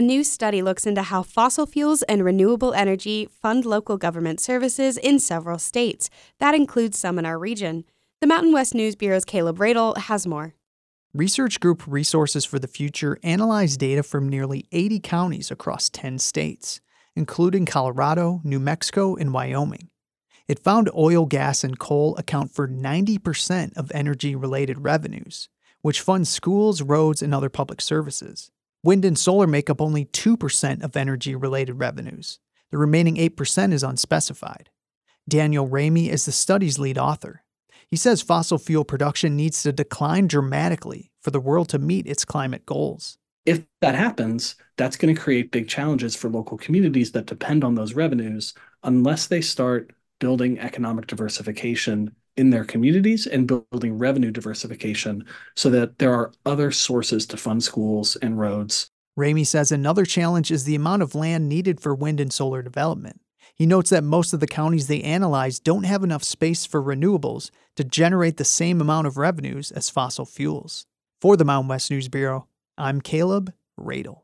A new study looks into how fossil fuels and renewable energy fund local government services in several states. That includes some in our region. The Mountain West News Bureau's Kaleb Roedel has more. Research group Resources for the Future analyzed data from nearly 80 counties across 10 states, including Colorado, New Mexico, and Wyoming. It found oil, gas, and coal account for 90% of energy related revenues, which funds schools, roads, and other public services. Wind and solar make up only 2% of energy related revenues. The remaining 8% is unspecified. Daniel Raimi is the study's lead author. He says fossil fuel production needs to decline dramatically for the world to meet its climate goals. If that happens, that's going to create big challenges for local communities that depend on those revenues unless they start building economic diversification in their communities and building revenue diversification so that there are other sources to fund schools and roads. Raimi says another challenge is the amount of land needed for wind and solar development. He notes that most of the counties they analyze don't have enough space for renewables to generate the same amount of revenues as fossil fuels. For the Mountain West News Bureau, I'm Kaleb Roedel.